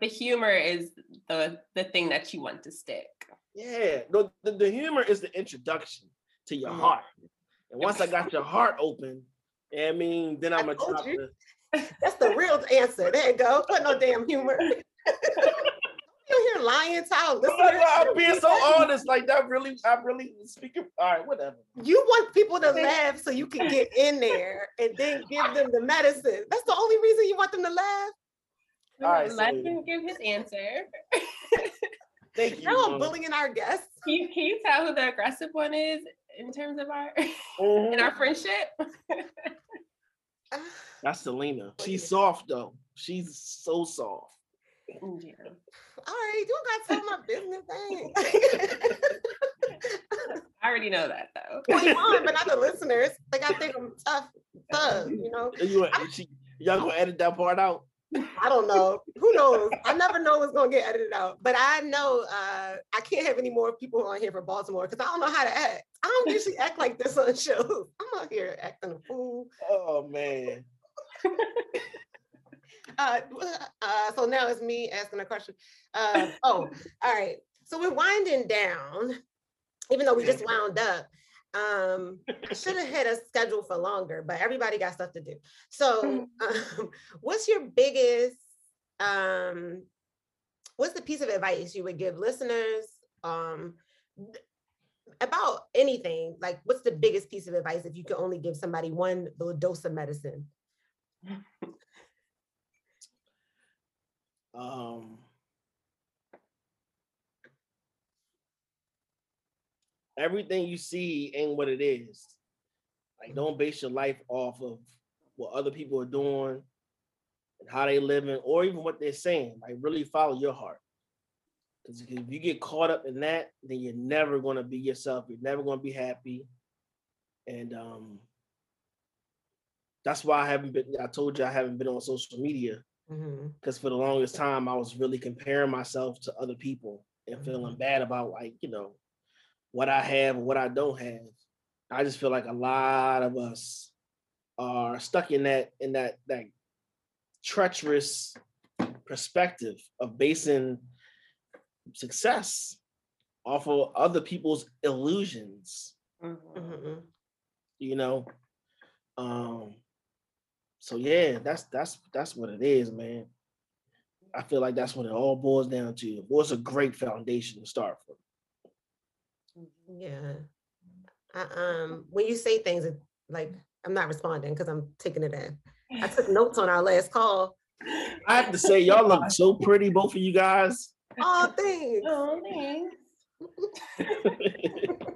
The humor is the the thing that you want to stick. Yeah. No, the, the humor is the introduction to your Mhm. heart. And once I got your heart open, I mean, then I'm gonna drop you. the That's the real answer. There you go. Put no damn humor. you hear lying child. I'm, like, I'm being so honest. Like that really, I really speaking. All right, whatever. You want people to laugh so you can get in there and then give them the medicine. That's the only reason you want them to laugh. All right, Let so- him give his answer. Thank you. Now I'm Mom. bullying our guests. Can you, can you tell who the aggressive one is in terms of our in Mhm. our friendship? That's Selena. She's soft though. She's so soft. Yeah. All right, you don't gotta tell my business thing. I already know that though. well, you on, but not the listeners. Like I think I'm tough, thug, you know. You, she, y'all gonna edit that part out? I don't know. Who knows? I never know what's gonna get edited out. But I know uh, I can't have any more people on here for Baltimore because I don't know how to act. I don't usually act like this on shows. I'm out here acting a fool. Oh man. Uh, uh, so now it's me asking a question. Uh, oh, all right. So we're winding down, even though we just wound up. Um, I should have had a schedule for longer, but everybody got stuff to do. So, um, what's your biggest? Um, what's the piece of advice you would give listeners? Um, about anything like what's the biggest piece of advice if you could only give somebody one little dose of medicine Um. Everything you see ain't what it is. Like, don't base your life off of what other people are doing and how they living, or even what they're saying. Like, really follow your heart. Because if you get caught up in that, then you're never gonna be yourself. You're never gonna be happy. And um, that's why I haven't been. I told you I haven't been on social media because for the longest time I was really comparing myself to other people and Mm-hmm. feeling bad about like you know what I have and what I don't have. I just feel like a lot of us are stuck in that in that that treacherous perspective of basing success off of other people's illusions Mhm. Mhm. you know um so yeah that's that's that's what it is man i feel like that's what it all boils down to what's a great foundation to start from Yeah. I, um, when you say things it- like I'm not responding because I'm taking it in. I took notes on our last call. i have to say y'all look so pretty both of you guys Oh, thanks. Oh, thanks.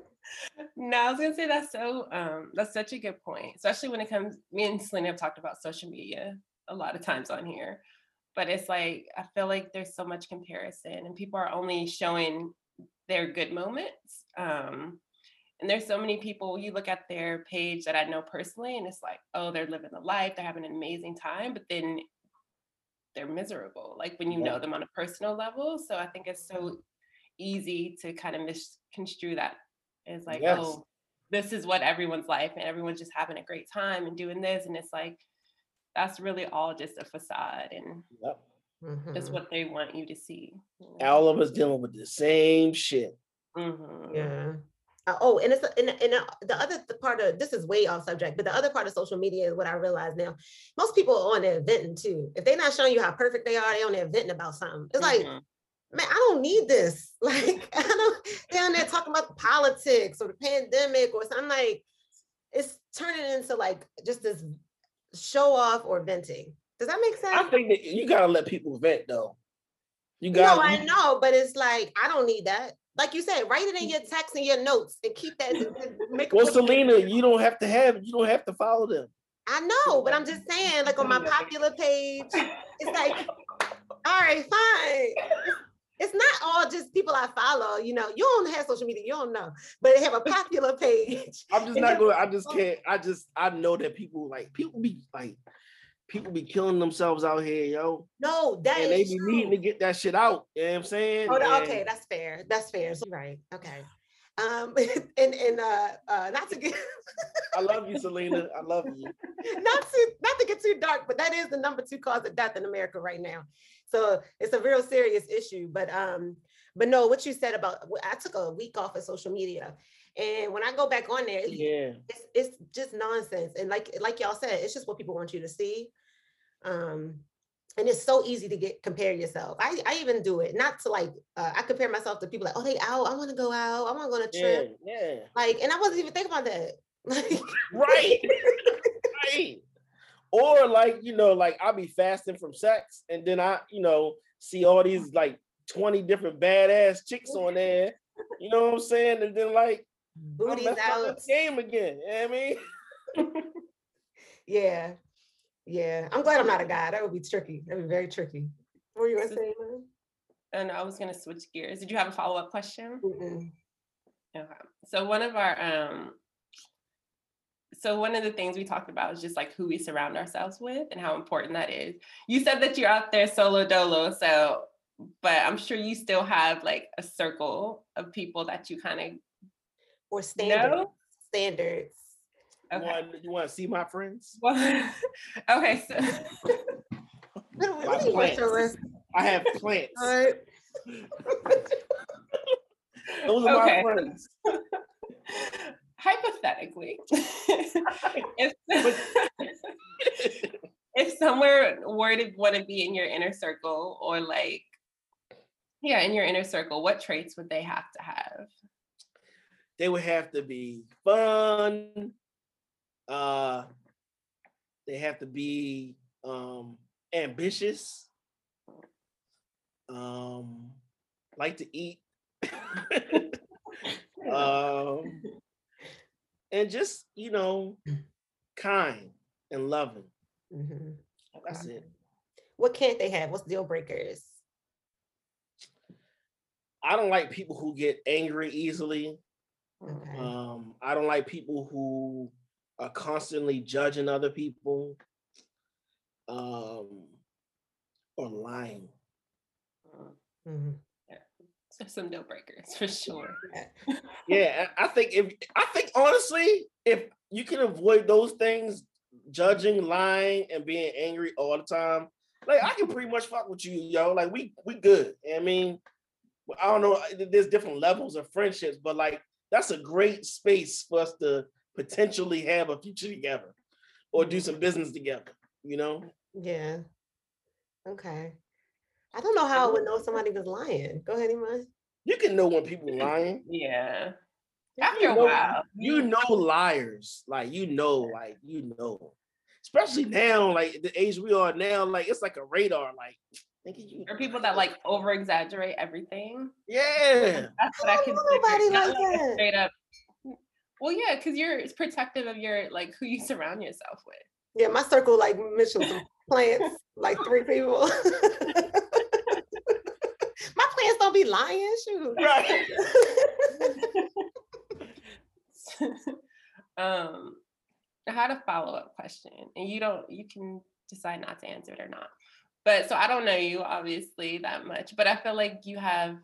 No, I was gonna say that's so um that's such a good point, especially when it comes me and Selena have talked about social media a lot of times on here. But it's like I feel like there's so much comparison and people are only showing their good moments. Um and there's so many people you look at their page that I know personally and it's like, oh, they're living the life, they're having an amazing time, but then they're miserable, like when you Yeah. know them on a personal level. So I think it's so easy to kind of misconstrue that as like, Yes. oh, this is what everyone's life and everyone's just having a great time and doing this. And it's like, that's really all just a facade and yep. Just Mhm. what they want you to see. you know? all of us dealing with the same shit Mhm. Yeah. Uh, oh, and it's and, and uh, the other th- part of this is way off subject, but the other part of social media is what I realize now. Most people are on there venting too. If they're not showing you how perfect they are, they're on there venting about something. It's like, Mhm. man, I don't need this. Like, I don't. They're on there talking about politics or the pandemic or something. Like, it's turning into like just this show off or venting. Does that make sense? I think that you gotta let people vent though. You got. no, I know, but it's like I don't need that. Like you said, write it in your text and your notes and keep that. Make Well, Selena, you don't have to have you don't have to follow them. I know, but I'm just saying, like on my popular page, it's like, all right, fine. It's, it's not all just people I follow. You know, you don't have social media, you don't know, but they have a popular page. I'm just not going. I just can't. I just I know that people like people be like people be killing themselves out here, yo, No, that and they be true. needing to get that shit out. You know what I'm saying? Oh, And okay, that's fair. That's fair. So, right. Okay. Um, and and uh, uh, not to get I love you, Selena. I love you. not to not to get too dark, but that is the number two cause of death in America right now. So it's a real serious issue. But um, but no, what you said about I took a week off of social media, and when I go back on there, Yeah. it's it's just nonsense. And like like y'all said, it's just what people want you to see. Um, and it's so easy to get compare yourself. I, I even do it, not to like uh, I compare myself to people like, oh, they out, I want to go out, I want to go on a trip. Yeah. Like, and I wasn't even thinking about that. Like, Right. right. Or like, you know, like I'll be fasting from sex and then I, you know, see all these like 20 different badass chicks on there. You know what I'm saying? And then like booties messed up out. the game again. You know what I mean? Yeah. Yeah. I'm glad I'm not a guy. That would be tricky. That would be very tricky. What were you gonna say, man? And I was gonna switch gears. Did you have a follow up question? Mm-mm. Okay. So one of our um so one of the things we talked about is just like who we surround ourselves with and how important that is. You said that you're out there solo dolo, so but I'm sure you still have like a circle of people that you kind Or standards. No? Standards. of You want you want to see my friends? Well, okay, so What, what My you plants. I have plants. All right. Those are Okay. my friends. hypothetically, if if somewhere were to want to be in your inner circle or like yeah in your inner circle what traits would they have to have They would have to be fun. Uh they have to be um ambitious. Um like to eat. um and just, you know, kind and loving. Mhm. That's it. What can't they have? What's deal breakers? I don't like people who get angry easily. Okay. Um, I don't like people who are constantly judging other people. Um, or lying. Mhm. so some deal breakers for sure Yeah, I I think if I think honestly, if you can avoid those things, judging, lying, and being angry all the time, like I can pretty much fuck with you, yo. Like we we good. I mean, I don't know. There's different levels of friendships, but like that's a great space for us to potentially have a future together or do some business together. You know? Yeah. Okay. I don't know how I would know somebody was lying. Go ahead, Iman. You can know when people lying. yeah You after a know- while you know liars like you know like you know especially now like the age we are now like it's like a radar like nigga, you or people that like over exaggerate everything yeah that's what i I can don't know nobody like that. straight up well yeah because you're it's protective of your like who you surround yourself with Yeah, my circle like Mitchell, some plants, like three people. my plants don't be lying. Shoot. right um I had a follow-up question and you don't you can decide not to answer it or not but so i don't know you obviously that much but i feel like you have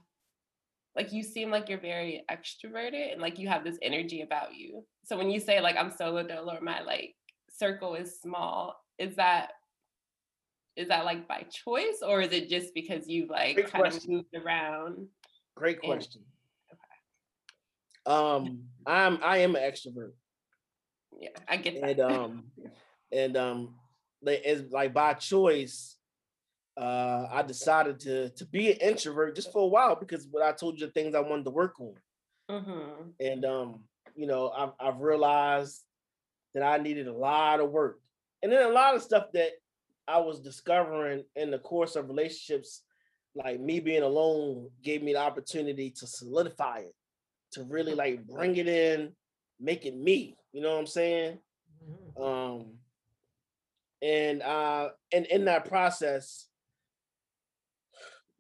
like you seem like you're very extroverted and like you have this energy about you. So when you say like i'm solo dolo or my like circle is small is that is that like by choice or is it just because you've like Great kind of moved around great question. Um i'm i am an extrovert. Yeah i get that. and um and um it's like by choice uh i decided to to be an introvert just for a while because what i told you the things i wanted to work on hmm and um you know I've, I've realized that I needed a lot of work. And then a lot of stuff that I was discovering in the course of relationships, like me being alone, gave me the opportunity to solidify it, to really like bring it in, make it me. You know what I'm saying? Mm-hmm. Um, and uh, and in that process,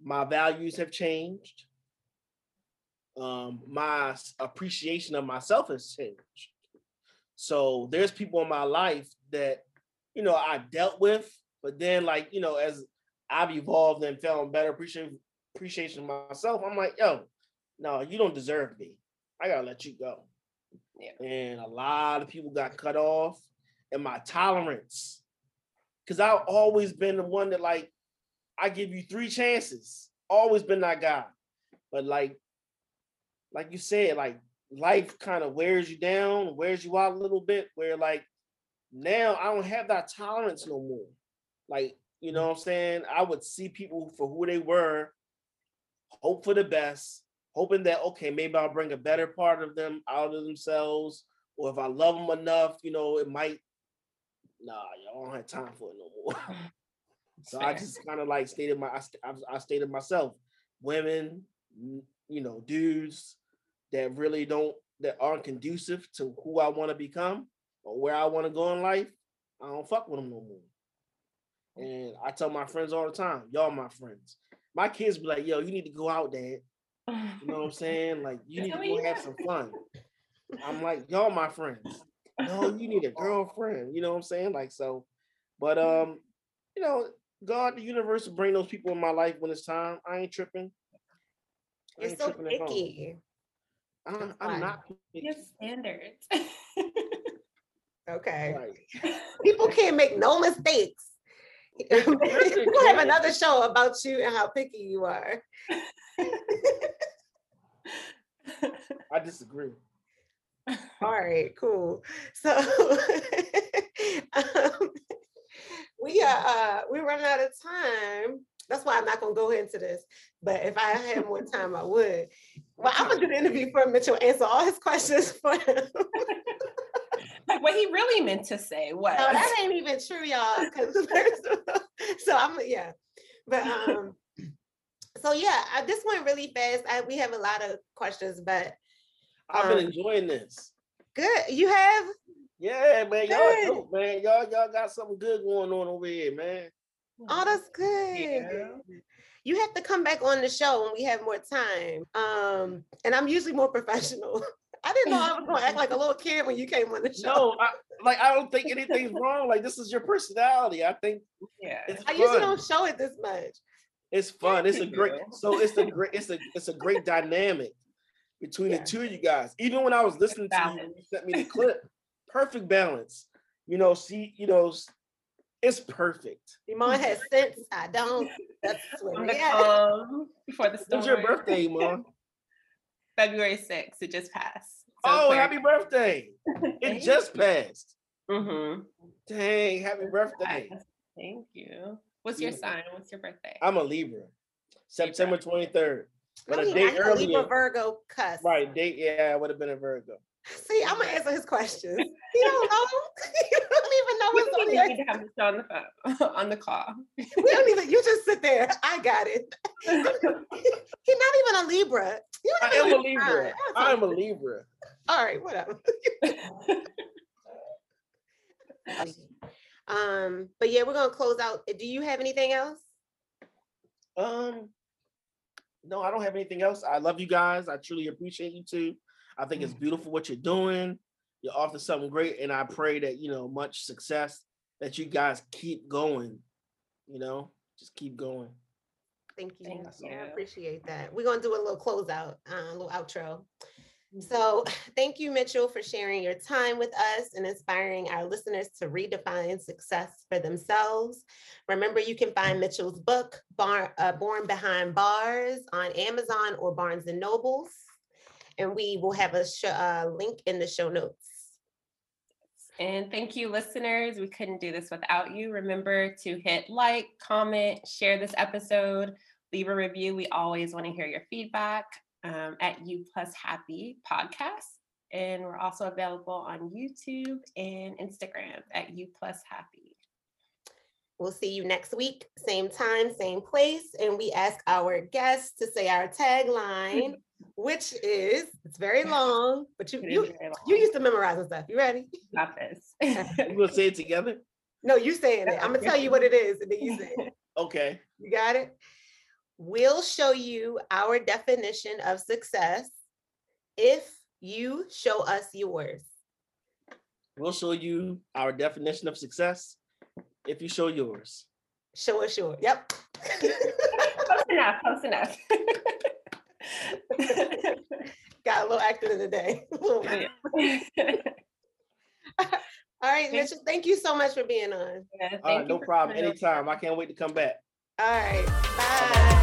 my values have changed. Um, my appreciation of myself has changed. So there's people in my life that you know I dealt with, but then like you know as I've evolved and found better appreciation appreciation of myself, I'm like, yo, no, you don't deserve me. I gotta let you go. Yeah. And a lot of people got cut off, and my tolerance, because I've always been the one that like I give you three chances. Always been that guy, but like, like you said, like life kind of wears you down, wears you out a little bit. Where like now I don't have that tolerance no more. Like you know mm. what I'm saying? I would see people for who they were, hope for the best, hoping that okay, maybe I'll bring a better part of them out of themselves, or if I love them enough, you know, it might. Nah, y'all don't have time for it no more. so I just kind of like stated my, I, st- I, stated myself, women, you know, dudes that really don't, that aren't conducive to who I want to become or where I want to go in life. I don't fuck with them no more. And I tell my friends all the time, y'all my friends. My kids be like, yo, you need to go out, dad. You know what I'm saying? Like, you need to go have some fun. I'm like, y'all my friends. No, you need a girlfriend. You know what I'm saying? Like, so, but um, you know, God, the universe will bring those people in my life when it's time. I ain't tripping. I You're ain't so tripping picky. I'm, I'm not You have standards. Okay. right. People can't make no mistakes. we'll have another show about you and how picky you are. I disagree. All right, cool. So um, we are uh we're running out of time. That's why I'm not gonna go into this. But if I had more time, I would. Well, I'm gonna do the interview for Mitchell, and answer all his questions for him. like what he really meant to say was No, that ain't even true, y'all. 'cause first of all- so I'm yeah, but um, so yeah, I, this went really fast. I, we have a lot of questions, but I've been Um, enjoying this. good. You have Yeah, man. Y'all Good. dope, man. Y'all, y'all got something good going on over here, man. oh, that's good. you. You have to come back on the show when we have more time. Um, and I'm usually more professional. I didn't know I was gonna act like a little kid when you came on the show. No, I, like I don't think anything's wrong. Like this is your personality. I think Yeah. it's I usually fun. don't show it this much. It's fun. It's a great. So it's a great. It's a it's a great dynamic between Yeah. the two of you guys. Even when I was listening to you, you sent me the clip. Perfect balance. You know, see, you know, it's perfect. Iman has sense. I don't. That's what On we the had. calm before the storm. When's your birthday, mom? February 6th. It just passed. oh, happy birthday! It just passed. Mm-hmm. Dang, happy birthday! Thank you. What's your Yeah. sign? What's your birthday? I'm a Libra. September 23rd. But I a mean, day I know Libra. Virgo cuss. Right, date. Yeah, I would have been a Virgo. See, I'm gonna answer his questions. He don't know. you don't even know We what's don't on even your. need to have on the phone, on the call. We don't even. You just sit there. I got it. He's not even a Libra. You I am a even Libra. I am a Libra. All right, whatever. Um, but yeah, we're gonna close out. Do you have anything else? Um, no, I don't have anything else. I love you guys. I truly appreciate you too. I think it's beautiful what you're doing. You're off to something great, and I pray that you know much success. That you guys keep going. You know, just keep going. Thank you. Thank I appreciate that. We're gonna do a little closeout, uh, a little outro. So thank you, Mitchell, for sharing your time with us and inspiring our listeners to redefine success for themselves. Remember, you can find Mitchell's book, Bar, uh, Born Behind Bars, on Amazon or Barnes and Nobles. And we will have a sh- uh, link in the show notes. And thank you, listeners. We couldn't do this without you. Remember to hit like, comment, share this episode, leave a review. We always want to hear your feedback um, at You Plus Happy Podcast. And we're also available on YouTube and Instagram at U Plus Happy. We'll see you next week, same time, same place. And we ask our guests to say our tagline, which is it's very long, but you you, very long. you used to memorize and stuff. You ready? Got this. We're gonna say it together. No, you saying it. I'm gonna tell you what it is, and then you say it. Okay. You got it? We'll show you our definition of success if you show us yours. We'll show you our definition of success if you show yours. Show us yours. Yep. close enough. Close enough. Got a little acting in the day. All right, Thank- Mitchell, thank you so much for being on. Yeah, All right, thank you no problem. coming over. Anytime. I can't wait to come back. All right, bye.